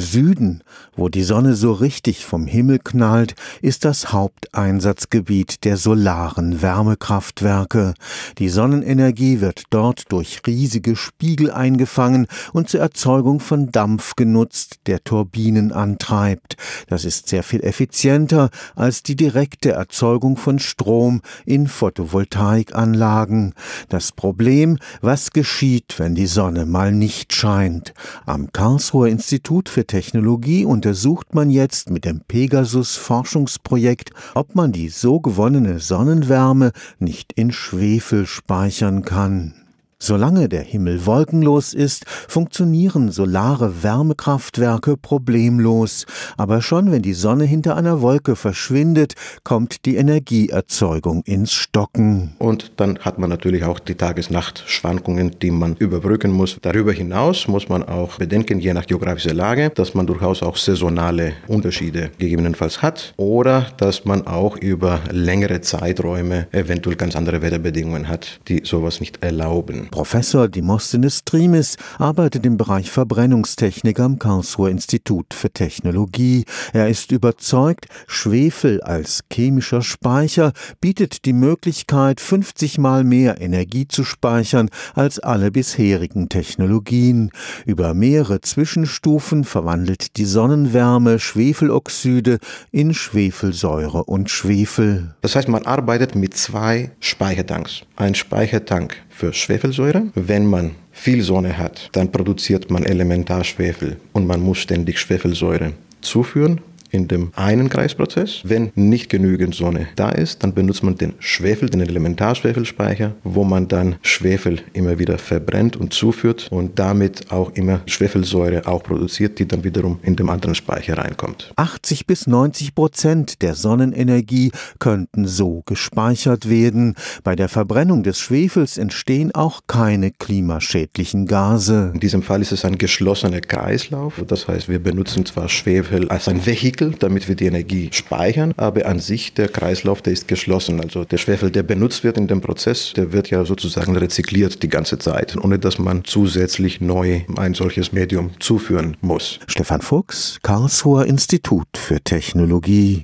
Süden, wo die Sonne so richtig vom Himmel knallt, ist das Haupteinsatzgebiet der solaren Wärmekraftwerke. Die Sonnenenergie wird dort durch riesige Spiegel eingefangen und zur Erzeugung von Dampf genutzt, der Turbinen antreibt. Das ist sehr viel effizienter als die direkte Erzeugung von Strom in Photovoltaikanlagen. Das Problem, was geschieht, wenn die Sonne mal nicht scheint? Am Karlsruher Institut für Technologie untersucht man jetzt mit dem Pegasus Forschungsprojekt, ob man die so gewonnene Sonnenwärme nicht in Schwefel speichern kann. Solange der Himmel wolkenlos ist, funktionieren solare Wärmekraftwerke problemlos, aber schon wenn die Sonne hinter einer Wolke verschwindet, kommt die Energieerzeugung ins Stocken. Und dann hat man natürlich auch die Tages-Nacht-Schwankungen, die man überbrücken muss. Darüber hinaus muss man auch bedenken, je nach geografischer Lage, dass man durchaus auch saisonale Unterschiede gegebenenfalls hat oder dass man auch über längere Zeiträume eventuell ganz andere Wetterbedingungen hat, die sowas nicht erlauben. Professor Demosthenes Trimis arbeitet im Bereich Verbrennungstechnik am Karlsruher Institut für Technologie. Er ist überzeugt, Schwefel als chemischer Speicher bietet die Möglichkeit, 50 mal mehr Energie zu speichern als alle bisherigen Technologien. Über mehrere Zwischenstufen verwandelt die Sonnenwärme Schwefeloxide in Schwefelsäure und Schwefel. Das heißt, man arbeitet mit zwei Speichertanks. Ein Speichertank für Schwefelsäure. Wenn man viel Sonne hat, dann produziert man Elementarschwefel und man muss ständig Schwefelsäure zuführen in dem einen Kreisprozess. Wenn nicht genügend Sonne da ist, dann benutzt man den Schwefel, den Elementarschwefelspeicher, wo man dann Schwefel immer wieder verbrennt und zuführt und damit auch immer Schwefelsäure auch produziert, die dann wiederum in dem anderen Speicher reinkommt. 80 bis 90 Prozent der Sonnenenergie könnten so gespeichert werden. Bei der Verbrennung des Schwefels entstehen auch keine klimaschädlichen Gase. In diesem Fall ist es ein geschlossener Kreislauf. Das heißt, wir benutzen zwar Schwefel als ein Vehikel, Vehikel, damit wir die Energie speichern, aber an sich der Kreislauf, der ist geschlossen. Also der Schwefel, der benutzt wird in dem Prozess, der wird ja sozusagen rezykliert die ganze Zeit, ohne dass man zusätzlich neu ein solches Medium zuführen muss. Stefan Fuchs, Karlsruher Institut für Technologie